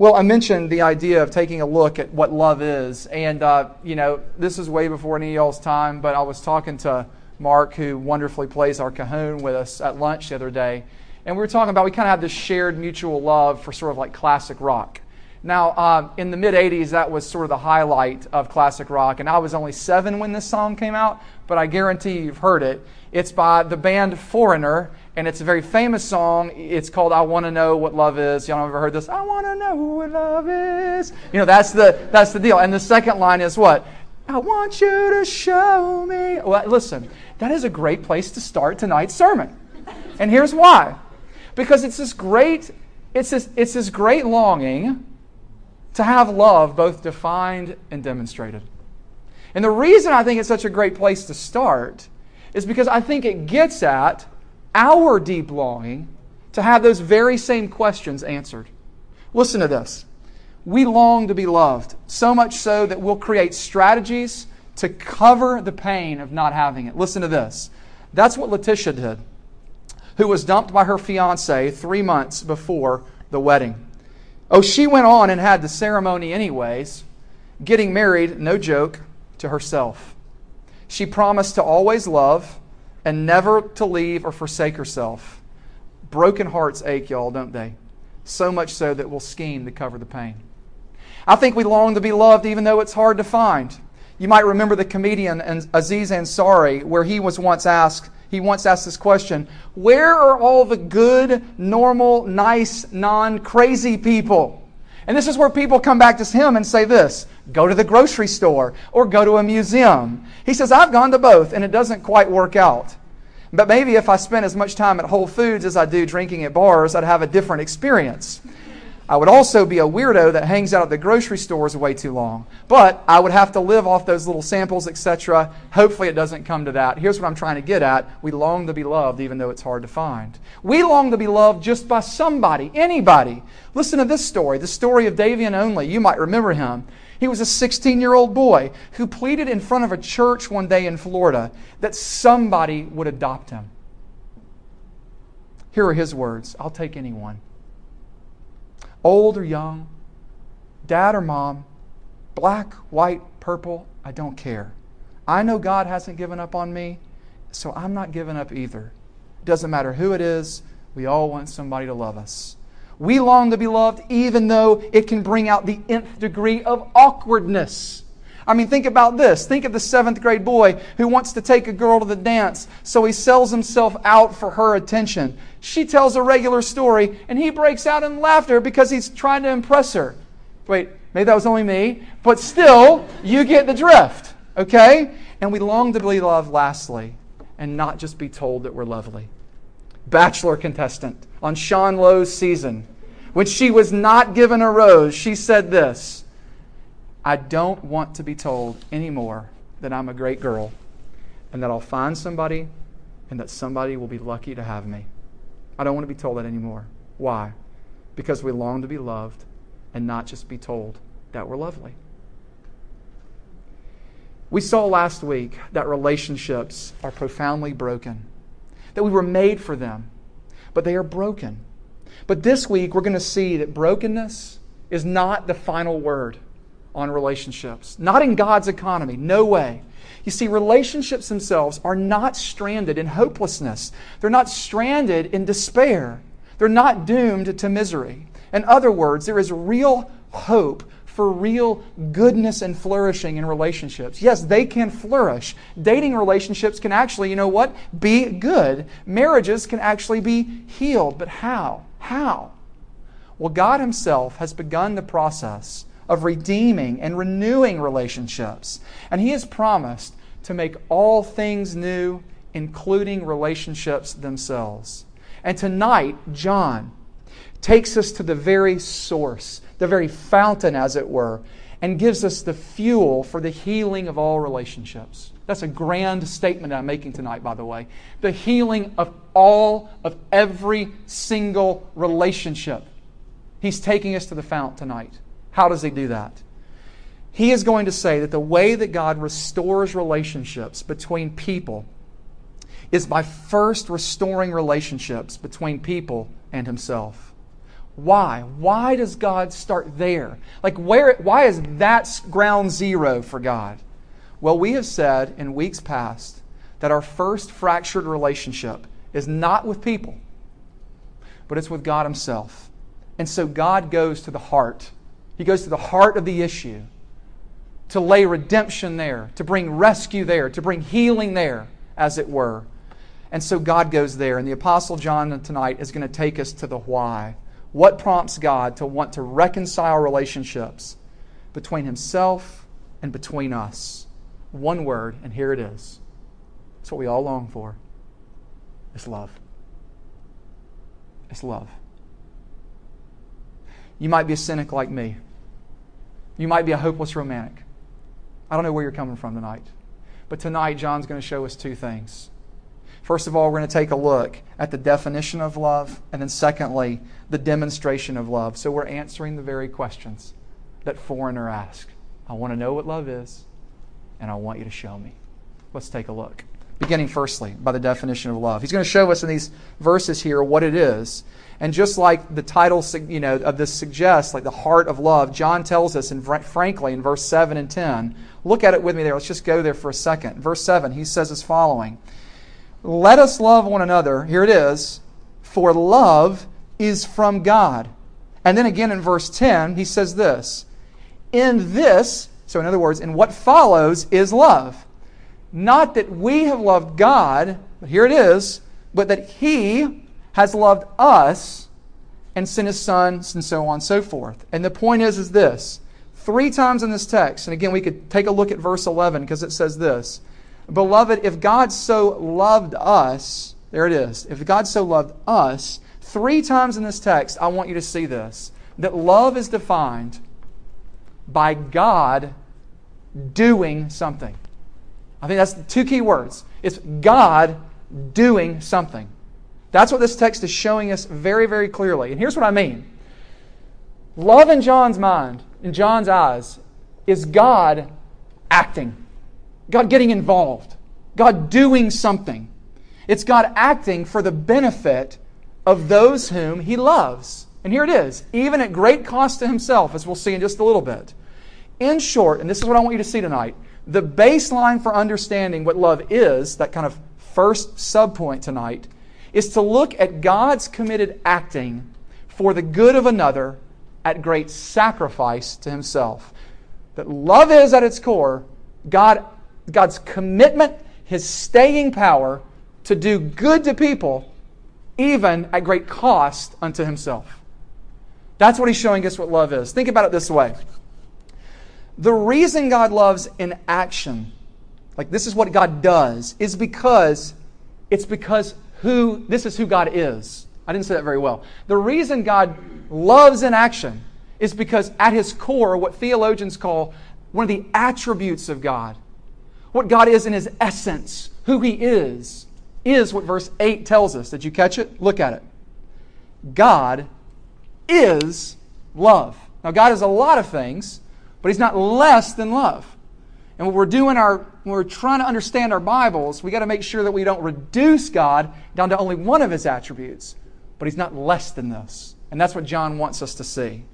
Well, I mentioned the idea of taking a look at what love is. And, uh, you know, this is way before any of y'all's time, but I was talking to Mark, who wonderfully plays our cajon with us at lunch the other day. And we were talking about we kind of have this shared mutual love for sort of like classic rock. Now, um, in the mid 80s, that was sort of the highlight of classic rock. And I was only seven when this song came out, but I guarantee you've heard it. It's by the band Foreigner, and it's a very famous song. It's called I Want to Know What Love Is. Y'all ever heard this? I want to know what love is. You know, that's the, that's the deal. And the second line is what? I want you to show me. Well, listen, that is a great place to start tonight's sermon. And here's why. Because it's this great, it's this, it's this great longing to have love both defined and demonstrated. And the reason I think it's such a great place to start is because I think it gets at our deep longing to have those very same questions answered. Listen to this. We long to be loved, so much so that we'll create strategies to cover the pain of not having it. Listen to this. That's what Letitia did, who was dumped by her fiance three months before the wedding. Oh, she went on and had the ceremony anyways, getting married, no joke, to herself. She promised to always love and never to leave or forsake herself. Broken hearts ache, y'all, don't they? So much so that we'll scheme to cover the pain. I think we long to be loved even though it's hard to find. You might remember the comedian Aziz Ansari, where he was once asked, he once asked this question Where are all the good, normal, nice, non crazy people? And this is where people come back to him and say this go to the grocery store or go to a museum. He says, I've gone to both, and it doesn't quite work out. But maybe if I spent as much time at Whole Foods as I do drinking at bars, I'd have a different experience. I would also be a weirdo that hangs out at the grocery stores way too long. But I would have to live off those little samples, etc. Hopefully, it doesn't come to that. Here's what I'm trying to get at we long to be loved, even though it's hard to find. We long to be loved just by somebody, anybody. Listen to this story the story of Davion Only. You might remember him. He was a 16 year old boy who pleaded in front of a church one day in Florida that somebody would adopt him. Here are his words I'll take anyone old or young, dad or mom, black, white, purple, I don't care. I know God hasn't given up on me, so I'm not giving up either. It doesn't matter who it is, we all want somebody to love us. We long to be loved even though it can bring out the nth degree of awkwardness. I mean, think about this. Think of the seventh grade boy who wants to take a girl to the dance, so he sells himself out for her attention. She tells a regular story, and he breaks out in laughter because he's trying to impress her. Wait, maybe that was only me, but still, you get the drift, okay? And we long to be loved lastly, and not just be told that we're lovely. Bachelor contestant on Sean Lowe's season. When she was not given a rose, she said this I don't want to be told anymore that I'm a great girl and that I'll find somebody and that somebody will be lucky to have me. I don't want to be told that anymore. Why? Because we long to be loved and not just be told that we're lovely. We saw last week that relationships are profoundly broken, that we were made for them, but they are broken. But this week, we're going to see that brokenness is not the final word on relationships. Not in God's economy, no way. You see, relationships themselves are not stranded in hopelessness, they're not stranded in despair, they're not doomed to misery. In other words, there is real hope for real goodness and flourishing in relationships. Yes, they can flourish. Dating relationships can actually, you know what, be good. Marriages can actually be healed. But how? How? Well, God Himself has begun the process of redeeming and renewing relationships. And He has promised to make all things new, including relationships themselves. And tonight, John takes us to the very source, the very fountain, as it were, and gives us the fuel for the healing of all relationships. That's a grand statement I'm making tonight, by the way. The healing of all, of every single relationship. He's taking us to the fount tonight. How does he do that? He is going to say that the way that God restores relationships between people is by first restoring relationships between people and himself. Why? Why does God start there? Like, where, why is that ground zero for God? Well, we have said in weeks past that our first fractured relationship is not with people, but it's with God Himself. And so God goes to the heart. He goes to the heart of the issue to lay redemption there, to bring rescue there, to bring healing there, as it were. And so God goes there. And the Apostle John tonight is going to take us to the why. What prompts God to want to reconcile relationships between Himself and between us? One word, and here it is. It's what we all long for. It's love. It's love. You might be a cynic like me. You might be a hopeless romantic. I don't know where you're coming from tonight. But tonight, John's going to show us two things. First of all, we're going to take a look at the definition of love, and then secondly, the demonstration of love. So we're answering the very questions that foreigner ask. I want to know what love is, and I want you to show me. Let's take a look. Beginning firstly by the definition of love. He's going to show us in these verses here what it is. And just like the title you know, of this suggests, like the heart of love, John tells us, in, frankly, in verse 7 and 10. Look at it with me there. Let's just go there for a second. Verse 7, he says as following Let us love one another. Here it is. For love is from God. And then again in verse 10, he says this In this, so in other words, in what follows is love. Not that we have loved God, but here it is, but that He has loved us and sent His Son, and so on and so forth. And the point is, is this. Three times in this text, and again, we could take a look at verse 11 because it says this Beloved, if God so loved us, there it is, if God so loved us, Three times in this text, I want you to see this that love is defined by God doing something. I think that's two key words. It's God doing something. That's what this text is showing us very, very clearly. And here's what I mean love in John's mind, in John's eyes, is God acting, God getting involved, God doing something. It's God acting for the benefit of those whom he loves. And here it is, even at great cost to himself, as we'll see in just a little bit. In short, and this is what I want you to see tonight, the baseline for understanding what love is, that kind of first subpoint tonight, is to look at God's committed acting for the good of another at great sacrifice to himself. That love is at its core God, God's commitment, his staying power to do good to people even at great cost unto himself. That's what he's showing us what love is. Think about it this way the reason God loves in action, like this is what God does, is because it's because who this is who God is. I didn't say that very well. The reason God loves in action is because at his core, what theologians call one of the attributes of God, what God is in his essence, who he is, is what verse 8 tells us. Did you catch it? Look at it. God is love. Now, God is a lot of things, but He's not less than love. And when we're doing our, when we're trying to understand our Bibles, we got to make sure that we don't reduce God down to only one of His attributes, but He's not less than this. And that's what John wants us to see.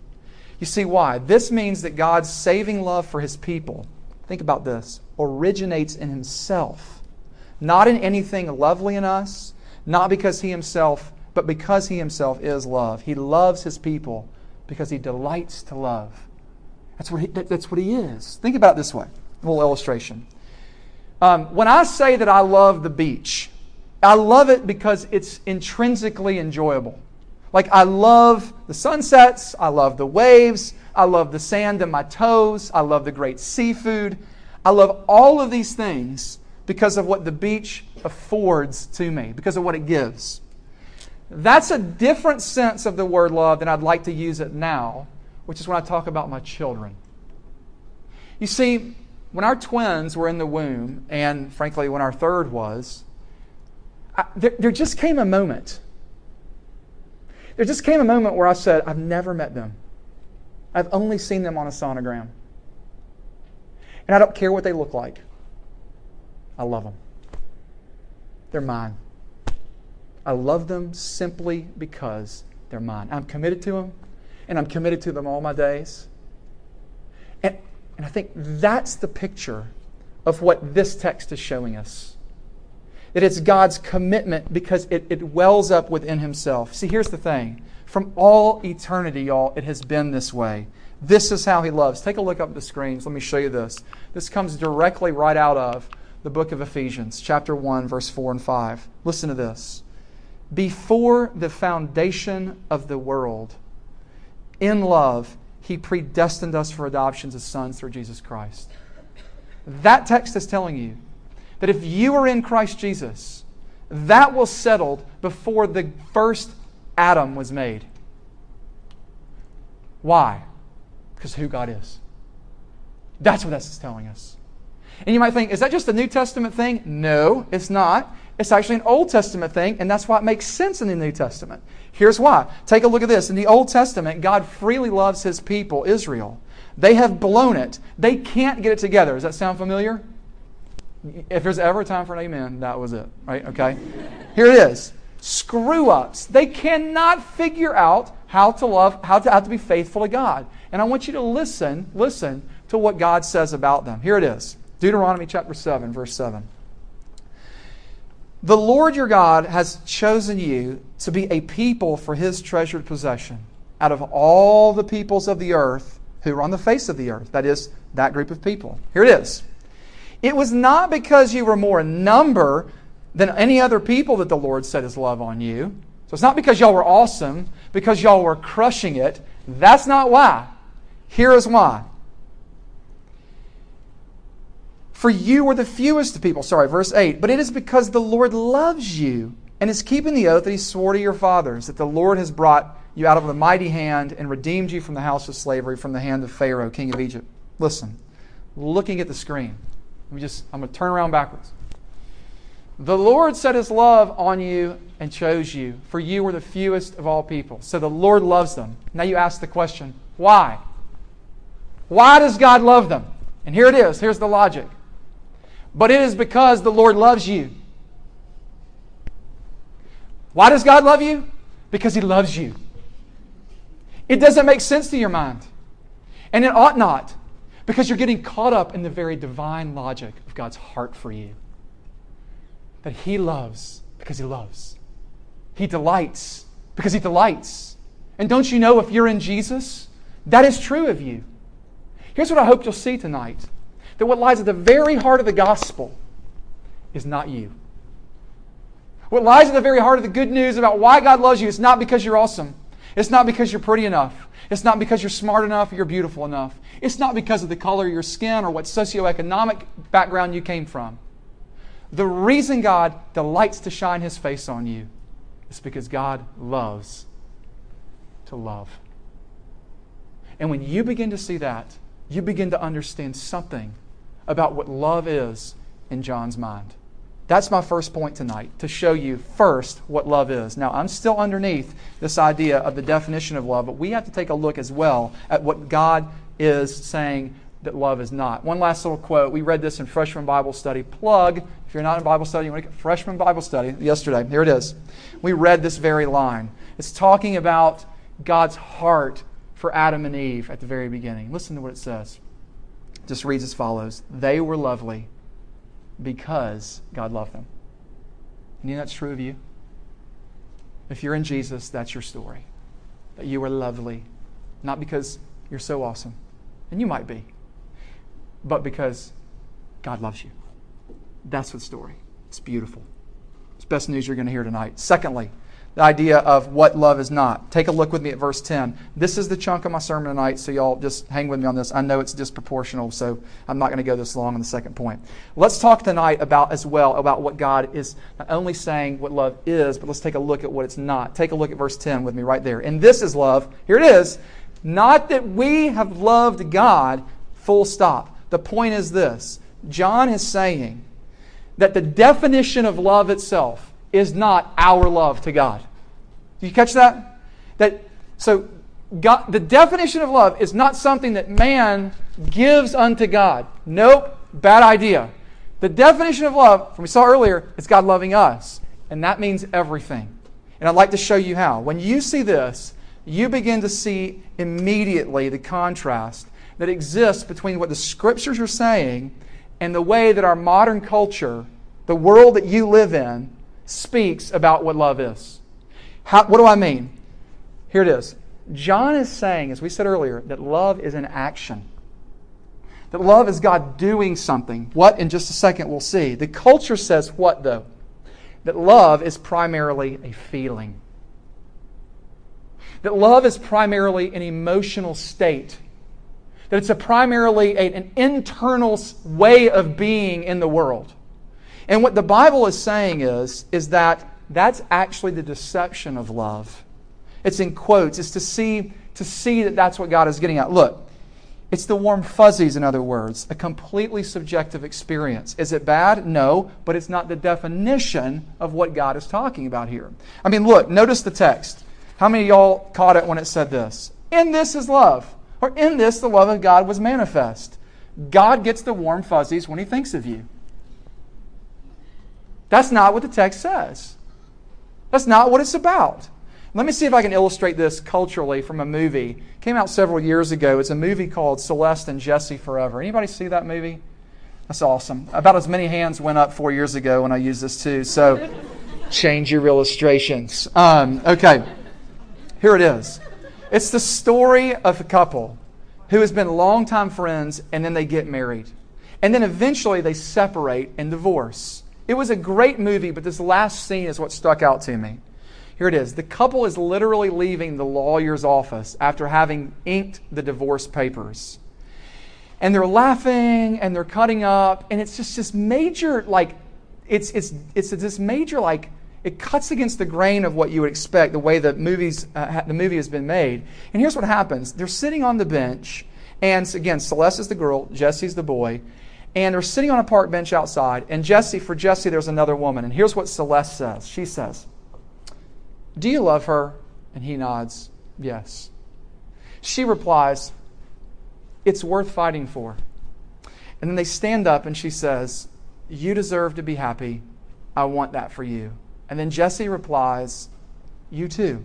You see why? This means that God's saving love for His people, think about this, originates in Himself not in anything lovely in us, not because he himself, but because he himself is love. He loves his people because he delights to love. That's what he, that's what he is. Think about it this way a little illustration. Um, when I say that I love the beach, I love it because it's intrinsically enjoyable. Like, I love the sunsets, I love the waves, I love the sand in my toes, I love the great seafood. I love all of these things because of what the beach affords to me, because of what it gives. That's a different sense of the word love than I'd like to use it now, which is when I talk about my children. You see, when our twins were in the womb, and frankly, when our third was, I, there, there just came a moment. There just came a moment where I said, I've never met them. I've only seen them on a sonogram. And I don't care what they look like. I love them. They're mine. I love them simply because they're mine. I'm committed to them, and I'm committed to them all my days. And, and I think that's the picture of what this text is showing us. That it's God's commitment because it, it wells up within Himself. See, here's the thing from all eternity, y'all, it has been this way. This is how He loves. Take a look up at the screens. Let me show you this. This comes directly right out of the book of Ephesians, chapter 1, verse 4 and 5. Listen to this. Before the foundation of the world, in love, He predestined us for adoptions as sons through Jesus Christ. That text is telling you that if you are in Christ Jesus, that was settled before the first Adam was made. Why? Because who God is. That's what that's telling us. And you might think, is that just a New Testament thing? No, it's not. It's actually an Old Testament thing, and that's why it makes sense in the New Testament. Here's why. Take a look at this. In the Old Testament, God freely loves his people, Israel. They have blown it. They can't get it together. Does that sound familiar? If there's ever a time for an amen, that was it, right? Okay. Here it is. Screw ups. They cannot figure out how to love, how to, how to be faithful to God. And I want you to listen, listen to what God says about them. Here it is. Deuteronomy chapter 7, verse 7. The Lord your God has chosen you to be a people for his treasured possession out of all the peoples of the earth who are on the face of the earth. That is, that group of people. Here it is. It was not because you were more in number than any other people that the Lord set his love on you. So it's not because y'all were awesome, because y'all were crushing it. That's not why. Here is why. For you were the fewest of people. Sorry, verse 8. But it is because the Lord loves you and is keeping the oath that he swore to your fathers, that the Lord has brought you out of the mighty hand and redeemed you from the house of slavery, from the hand of Pharaoh, king of Egypt. Listen, looking at the screen. Let me just, I'm going to turn around backwards. The Lord set his love on you and chose you, for you were the fewest of all people. So the Lord loves them. Now you ask the question, why? Why does God love them? And here it is. Here's the logic but it is because the Lord loves you. Why does God love you? Because He loves you. It doesn't make sense to your mind. And it ought not, because you're getting caught up in the very divine logic of God's heart for you. That He loves because He loves, He delights because He delights. And don't you know if you're in Jesus, that is true of you. Here's what I hope you'll see tonight that what lies at the very heart of the gospel is not you. What lies at the very heart of the good news about why God loves you is not because you're awesome. It's not because you're pretty enough. It's not because you're smart enough or you're beautiful enough. It's not because of the color of your skin or what socioeconomic background you came from. The reason God delights to shine his face on you is because God loves to love. And when you begin to see that, you begin to understand something about what love is in John's mind. That's my first point tonight, to show you first what love is. Now, I'm still underneath this idea of the definition of love, but we have to take a look as well at what God is saying that love is not. One last little quote. We read this in freshman Bible study. Plug, if you're not in Bible study, you want to get freshman Bible study yesterday. Here it is. We read this very line. It's talking about God's heart for Adam and Eve at the very beginning. Listen to what it says It just reads as follows They were lovely because God loved them. And you know that's true of you? If you're in Jesus, that's your story. That you are lovely, not because you're so awesome, and you might be, but because God loves you. That's the story. It's beautiful. It's best news you're going to hear tonight. Secondly, the idea of what love is not. Take a look with me at verse 10. This is the chunk of my sermon tonight, so y'all just hang with me on this. I know it's disproportional, so I'm not going to go this long on the second point. Let's talk tonight about as well about what God is not only saying what love is, but let's take a look at what it's not. Take a look at verse 10 with me right there. And this is love. Here it is. Not that we have loved God, full stop. The point is this John is saying that the definition of love itself is not our love to God. Do you catch that? That so God, the definition of love is not something that man gives unto God. Nope, bad idea. The definition of love, from we saw earlier, is God loving us, and that means everything. And I'd like to show you how. When you see this, you begin to see immediately the contrast that exists between what the scriptures are saying and the way that our modern culture, the world that you live in, speaks about what love is. How, what do I mean? Here it is. John is saying, as we said earlier, that love is an action. That love is God doing something. What, in just a second, we'll see. The culture says what, though? That love is primarily a feeling. That love is primarily an emotional state. That it's a primarily a, an internal way of being in the world. And what the Bible is saying is, is that that's actually the deception of love. It's in quotes. It's to see, to see that that's what God is getting at. Look, it's the warm fuzzies, in other words, a completely subjective experience. Is it bad? No, but it's not the definition of what God is talking about here. I mean, look, notice the text. How many of y'all caught it when it said this? In this is love, or in this the love of God was manifest. God gets the warm fuzzies when he thinks of you. That's not what the text says. That's not what it's about. Let me see if I can illustrate this culturally from a movie. It came out several years ago. It's a movie called Celeste and Jesse Forever. Anybody see that movie? That's awesome. About as many hands went up four years ago when I used this too. So change your illustrations. Um, okay, here it is. It's the story of a couple who has been longtime friends and then they get married. And then eventually they separate and divorce. It was a great movie, but this last scene is what stuck out to me. Here it is. The couple is literally leaving the lawyer's office after having inked the divorce papers. And they're laughing and they're cutting up, and it's just this major, like, it's, it's, it's this major, like, it cuts against the grain of what you would expect, the way the, movies, uh, the movie has been made. And here's what happens they're sitting on the bench, and again, Celeste is the girl, Jesse's the boy, and they're sitting on a park bench outside. And Jesse, for Jesse, there's another woman. And here's what Celeste says She says, do you love her? And he nods, Yes. She replies, It's worth fighting for. And then they stand up and she says, You deserve to be happy. I want that for you. And then Jesse replies, You too.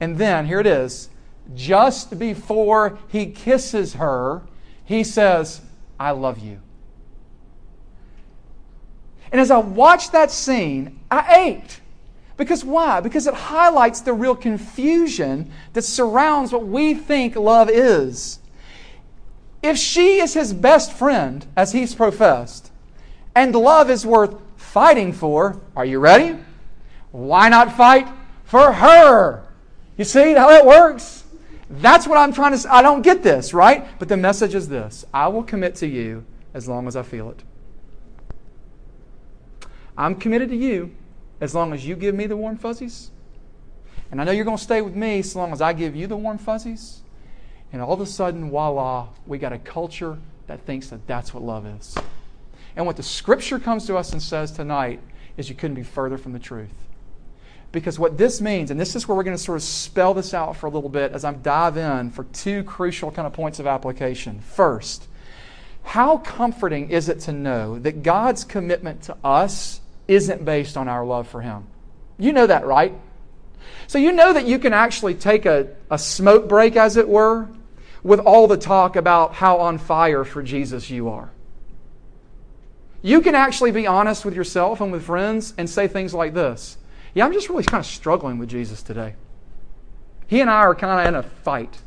And then, here it is, just before he kisses her, he says, I love you. And as I watched that scene, I ached. Because why? Because it highlights the real confusion that surrounds what we think love is. If she is his best friend, as he's professed, and love is worth fighting for, are you ready? Why not fight for her? You see how that works? That's what I'm trying to say. I don't get this, right? But the message is this I will commit to you as long as I feel it. I'm committed to you as long as you give me the warm fuzzies. And I know you're going to stay with me so long as I give you the warm fuzzies. And all of a sudden, voila, we got a culture that thinks that that's what love is. And what the scripture comes to us and says tonight is you couldn't be further from the truth. Because what this means, and this is where we're going to sort of spell this out for a little bit as I dive in for two crucial kind of points of application. First, how comforting is it to know that God's commitment to us isn't based on our love for Him. You know that, right? So you know that you can actually take a, a smoke break, as it were, with all the talk about how on fire for Jesus you are. You can actually be honest with yourself and with friends and say things like this Yeah, I'm just really kind of struggling with Jesus today. He and I are kind of in a fight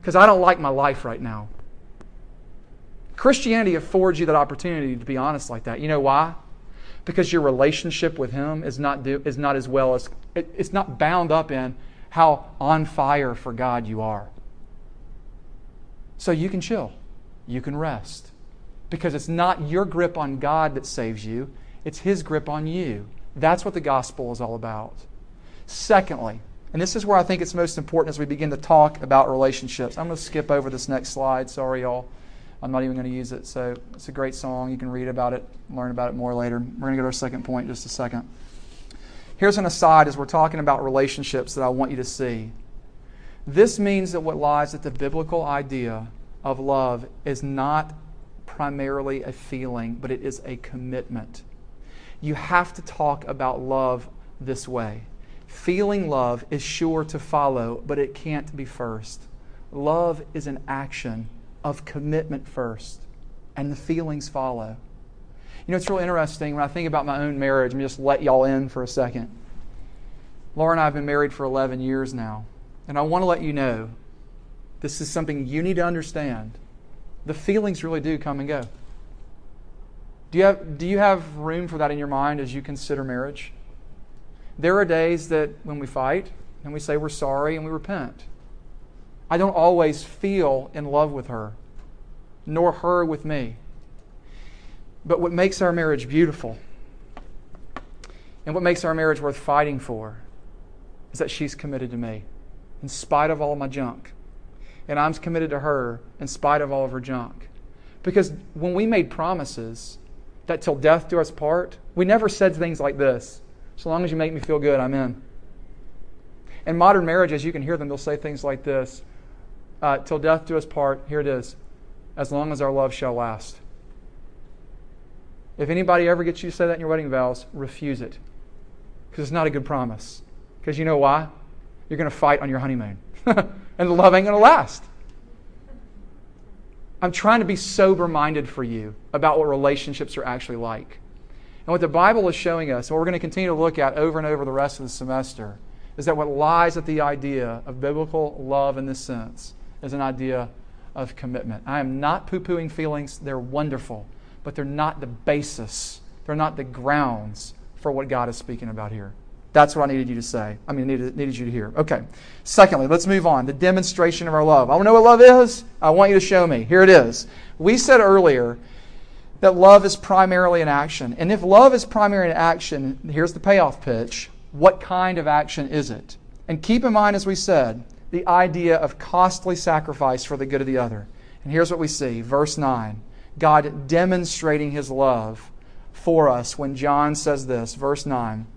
because I don't like my life right now. Christianity affords you that opportunity to be honest like that. You know why? because your relationship with Him is not, do, is not as well as, it, it's not bound up in how on fire for God you are. So you can chill, you can rest, because it's not your grip on God that saves you, it's His grip on you. That's what the gospel is all about. Secondly, and this is where I think it's most important as we begin to talk about relationships. I'm going to skip over this next slide. Sorry, y'all. I'm not even going to use it. So it's a great song. You can read about it, learn about it more later. We're going to go to our second point in just a second. Here's an aside as we're talking about relationships that I want you to see. This means that what lies at the biblical idea of love is not primarily a feeling, but it is a commitment. You have to talk about love this way. Feeling love is sure to follow, but it can't be first. Love is an action of commitment first, and the feelings follow. You know, it's really interesting when I think about my own marriage. Let me just let y'all in for a second. Laura and I have been married for 11 years now, and I want to let you know this is something you need to understand. The feelings really do come and go. Do you have, do you have room for that in your mind as you consider marriage? There are days that when we fight and we say we're sorry and we repent. I don't always feel in love with her, nor her with me. But what makes our marriage beautiful and what makes our marriage worth fighting for is that she's committed to me in spite of all my junk. And I'm committed to her in spite of all of her junk. Because when we made promises that till death do us part, we never said things like this So long as you make me feel good, I'm in. In modern marriages, you can hear them, they'll say things like this uh, Till death do us part, here it is, as long as our love shall last. If anybody ever gets you to say that in your wedding vows, refuse it. Because it's not a good promise. Because you know why? You're going to fight on your honeymoon. and the love ain't going to last. I'm trying to be sober minded for you about what relationships are actually like. And what the Bible is showing us, and what we're going to continue to look at over and over the rest of the semester, is that what lies at the idea of biblical love in this sense is an idea of commitment. I am not poo pooing feelings, they're wonderful, but they're not the basis, they're not the grounds for what God is speaking about here. That's what I needed you to say. I mean, needed, needed you to hear. Okay. Secondly, let's move on. The demonstration of our love. I want to know what love is. I want you to show me. Here it is. We said earlier that love is primarily an action. And if love is primarily an action, here's the payoff pitch. What kind of action is it? And keep in mind, as we said, the idea of costly sacrifice for the good of the other. And here's what we see verse 9 God demonstrating his love for us when John says this, verse 9.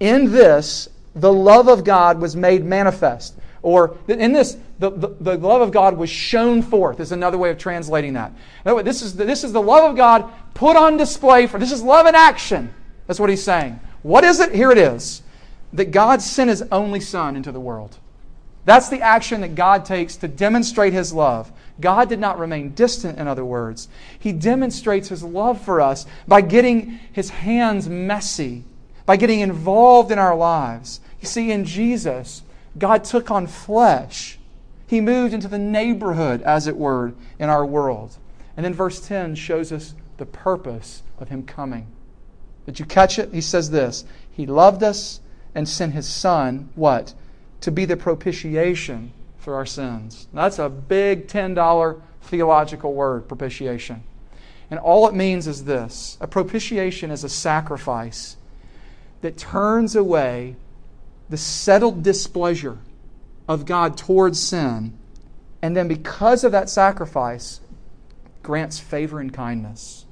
In this, the love of God was made manifest. Or in this, the, the, the, love of God was shown forth, is another way of translating that. This is, the, this is the love of God put on display for. This is love in action. That's what he's saying. What is it? Here it is. That God sent his only Son into the world. That's the action that God takes to demonstrate his love. God did not remain distant, in other words. He demonstrates his love for us by getting his hands messy by getting involved in our lives. You see, in Jesus, God took on flesh. He moved into the neighborhood, as it were, in our world. And then verse 10 shows us the purpose of Him coming. Did you catch it? He says this He loved us and sent His Son, what? To be the propitiation for our sins. Now, that's a big $10 theological word, propitiation. And all it means is this a propitiation is a sacrifice that turns away the settled displeasure of God towards sin, and then because of that sacrifice, grants favor and kindness.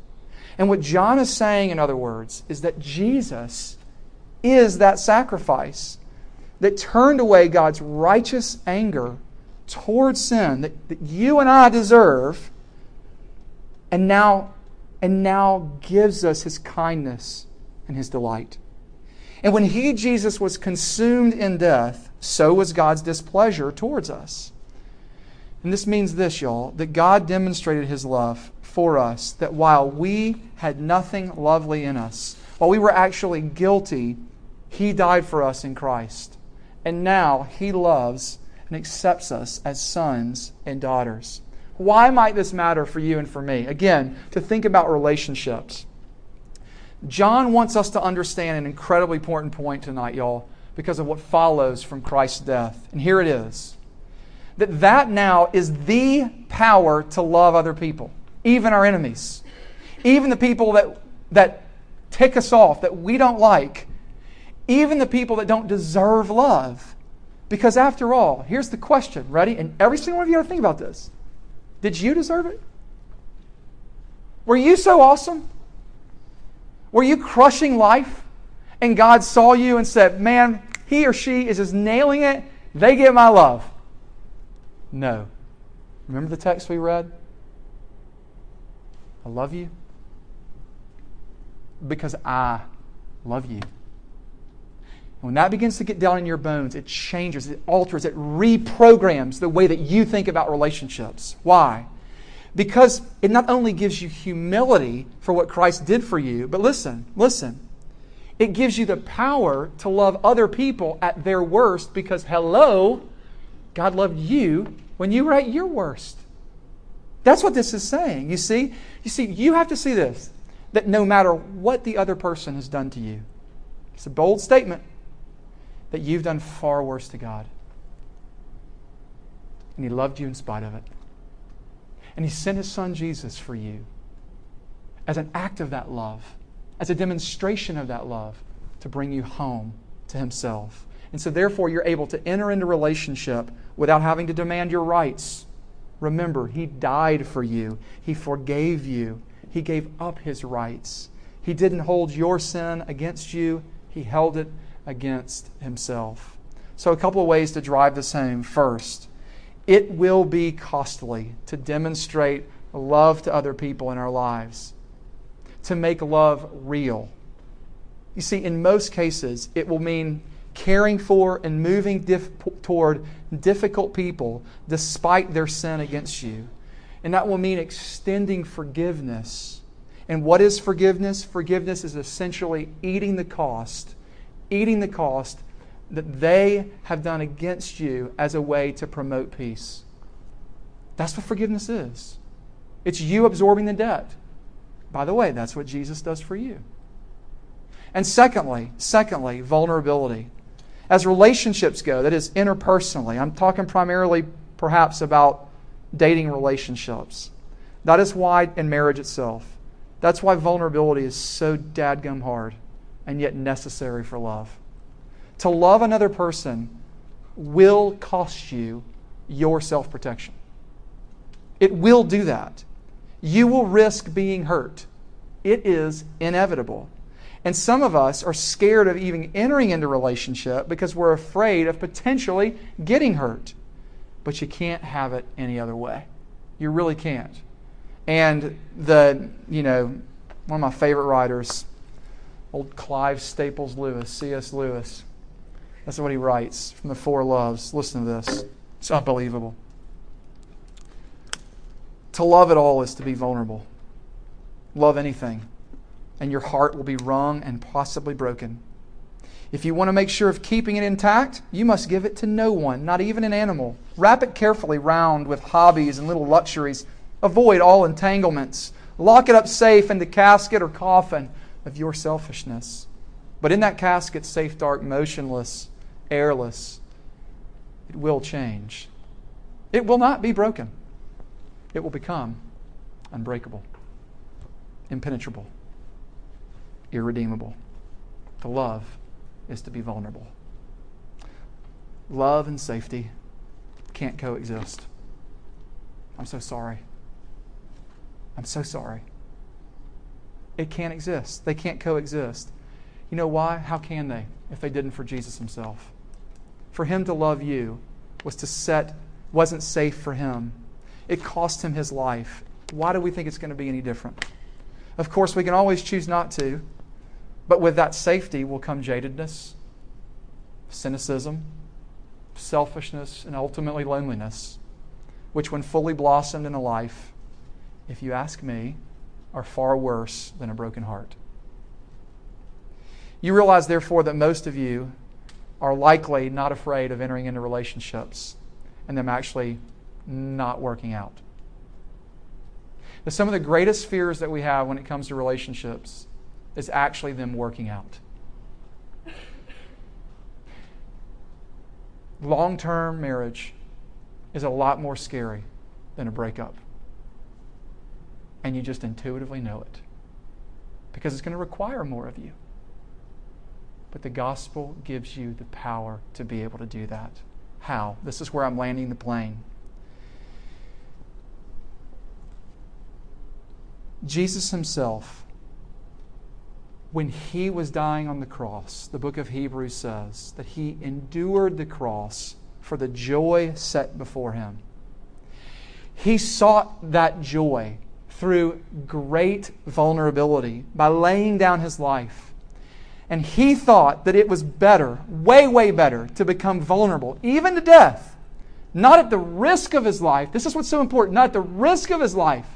And what John is saying, in other words, is that Jesus is that sacrifice that turned away God's righteous anger towards sin that, that you and I deserve, and now, and now gives us his kindness and his delight. And when he, Jesus, was consumed in death, so was God's displeasure towards us. And this means this, y'all, that God demonstrated his love for us, that while we had nothing lovely in us, while we were actually guilty, he died for us in Christ. And now he loves and accepts us as sons and daughters. Why might this matter for you and for me? Again, to think about relationships. John wants us to understand an incredibly important point tonight, y'all, because of what follows from Christ's death. And here it is that that now is the power to love other people, even our enemies, even the people that, that tick us off, that we don't like, even the people that don't deserve love. Because after all, here's the question ready? And every single one of you got to think about this. Did you deserve it? Were you so awesome? Were you crushing life and God saw you and said, Man, he or she is just nailing it. They get my love? No. Remember the text we read? I love you because I love you. When that begins to get down in your bones, it changes, it alters, it reprograms the way that you think about relationships. Why? Because it not only gives you humility for what Christ did for you, but listen, listen. It gives you the power to love other people at their worst because, hello, God loved you when you were at your worst. That's what this is saying. You see? You see, you have to see this that no matter what the other person has done to you, it's a bold statement that you've done far worse to God. And He loved you in spite of it. And He sent His Son Jesus for you as an act of that love, as a demonstration of that love to bring you home to Himself. And so, therefore, you're able to enter into relationship without having to demand your rights. Remember, He died for you, He forgave you, He gave up His rights. He didn't hold your sin against you, He held it against himself. So, a couple of ways to drive this home. First, it will be costly to demonstrate love to other people in our lives, to make love real. You see, in most cases, it will mean caring for and moving dif- toward difficult people despite their sin against you. And that will mean extending forgiveness. And what is forgiveness? Forgiveness is essentially eating the cost eating the cost that they have done against you as a way to promote peace. That's what forgiveness is. It's you absorbing the debt. By the way, that's what Jesus does for you. And secondly, secondly, vulnerability. As relationships go, that is interpersonally, I'm talking primarily perhaps about dating relationships. That is why in marriage itself. That's why vulnerability is so dadgum hard and yet necessary for love. To love another person will cost you your self protection. It will do that. You will risk being hurt. It is inevitable. And some of us are scared of even entering into relationship because we're afraid of potentially getting hurt. But you can't have it any other way. You really can't. And the, you know, one of my favorite writers, Old Clive Staples Lewis, C.S. Lewis. That's what he writes from the Four Loves. Listen to this. It's unbelievable. To love at all is to be vulnerable. Love anything, and your heart will be wrung and possibly broken. If you want to make sure of keeping it intact, you must give it to no one, not even an animal. Wrap it carefully round with hobbies and little luxuries. Avoid all entanglements. Lock it up safe in the casket or coffin of your selfishness. But in that casket, safe, dark, motionless, airless, it will change. It will not be broken. It will become unbreakable, impenetrable, irredeemable. To love is to be vulnerable. Love and safety can't coexist. I'm so sorry. I'm so sorry. It can't exist. They can't coexist. You know why? How can they if they didn't for Jesus himself? For him to love you was to set wasn't safe for him. It cost him his life. Why do we think it's going to be any different? Of course, we can always choose not to, but with that safety will come jadedness, cynicism, selfishness, and ultimately loneliness, which, when fully blossomed in a life, if you ask me, are far worse than a broken heart. You realize, therefore, that most of you are likely not afraid of entering into relationships and them actually not working out. Some of the greatest fears that we have when it comes to relationships is actually them working out. Long term marriage is a lot more scary than a breakup and you just intuitively know it because it's going to require more of you. But the gospel gives you the power to be able to do that. How? This is where I'm landing the plane. Jesus himself, when he was dying on the cross, the book of Hebrews says that he endured the cross for the joy set before him. He sought that joy through great vulnerability by laying down his life. And he thought that it was better, way, way better, to become vulnerable, even to death, not at the risk of his life. This is what's so important, not at the risk of his life,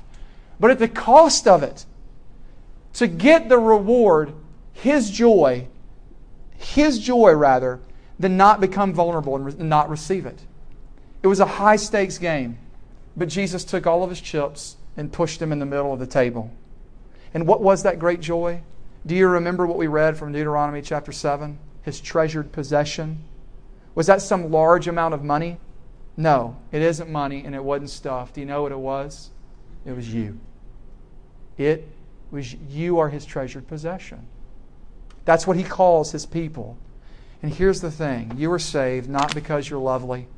but at the cost of it, to get the reward, his joy, his joy rather, than not become vulnerable and not receive it. It was a high stakes game, but Jesus took all of his chips and pushed them in the middle of the table. And what was that great joy? Do you remember what we read from Deuteronomy chapter 7? His treasured possession. Was that some large amount of money? No, it isn't money and it wasn't stuff. Do you know what it was? It was you. It was you are his treasured possession. That's what he calls his people. And here's the thing you are saved not because you're lovely,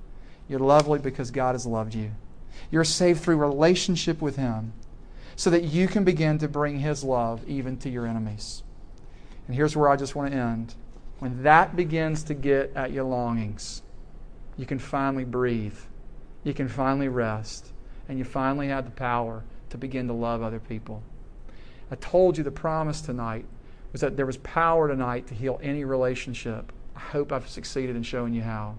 you're lovely because God has loved you. You're saved through relationship with him so that you can begin to bring His love even to your enemies. And here's where I just want to end. When that begins to get at your longings, you can finally breathe, you can finally rest, and you finally have the power to begin to love other people. I told you the promise tonight was that there was power tonight to heal any relationship. I hope I've succeeded in showing you how.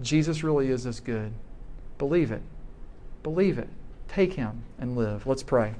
Jesus really is this good. Believe it. Believe it. Take him and live. Let's pray.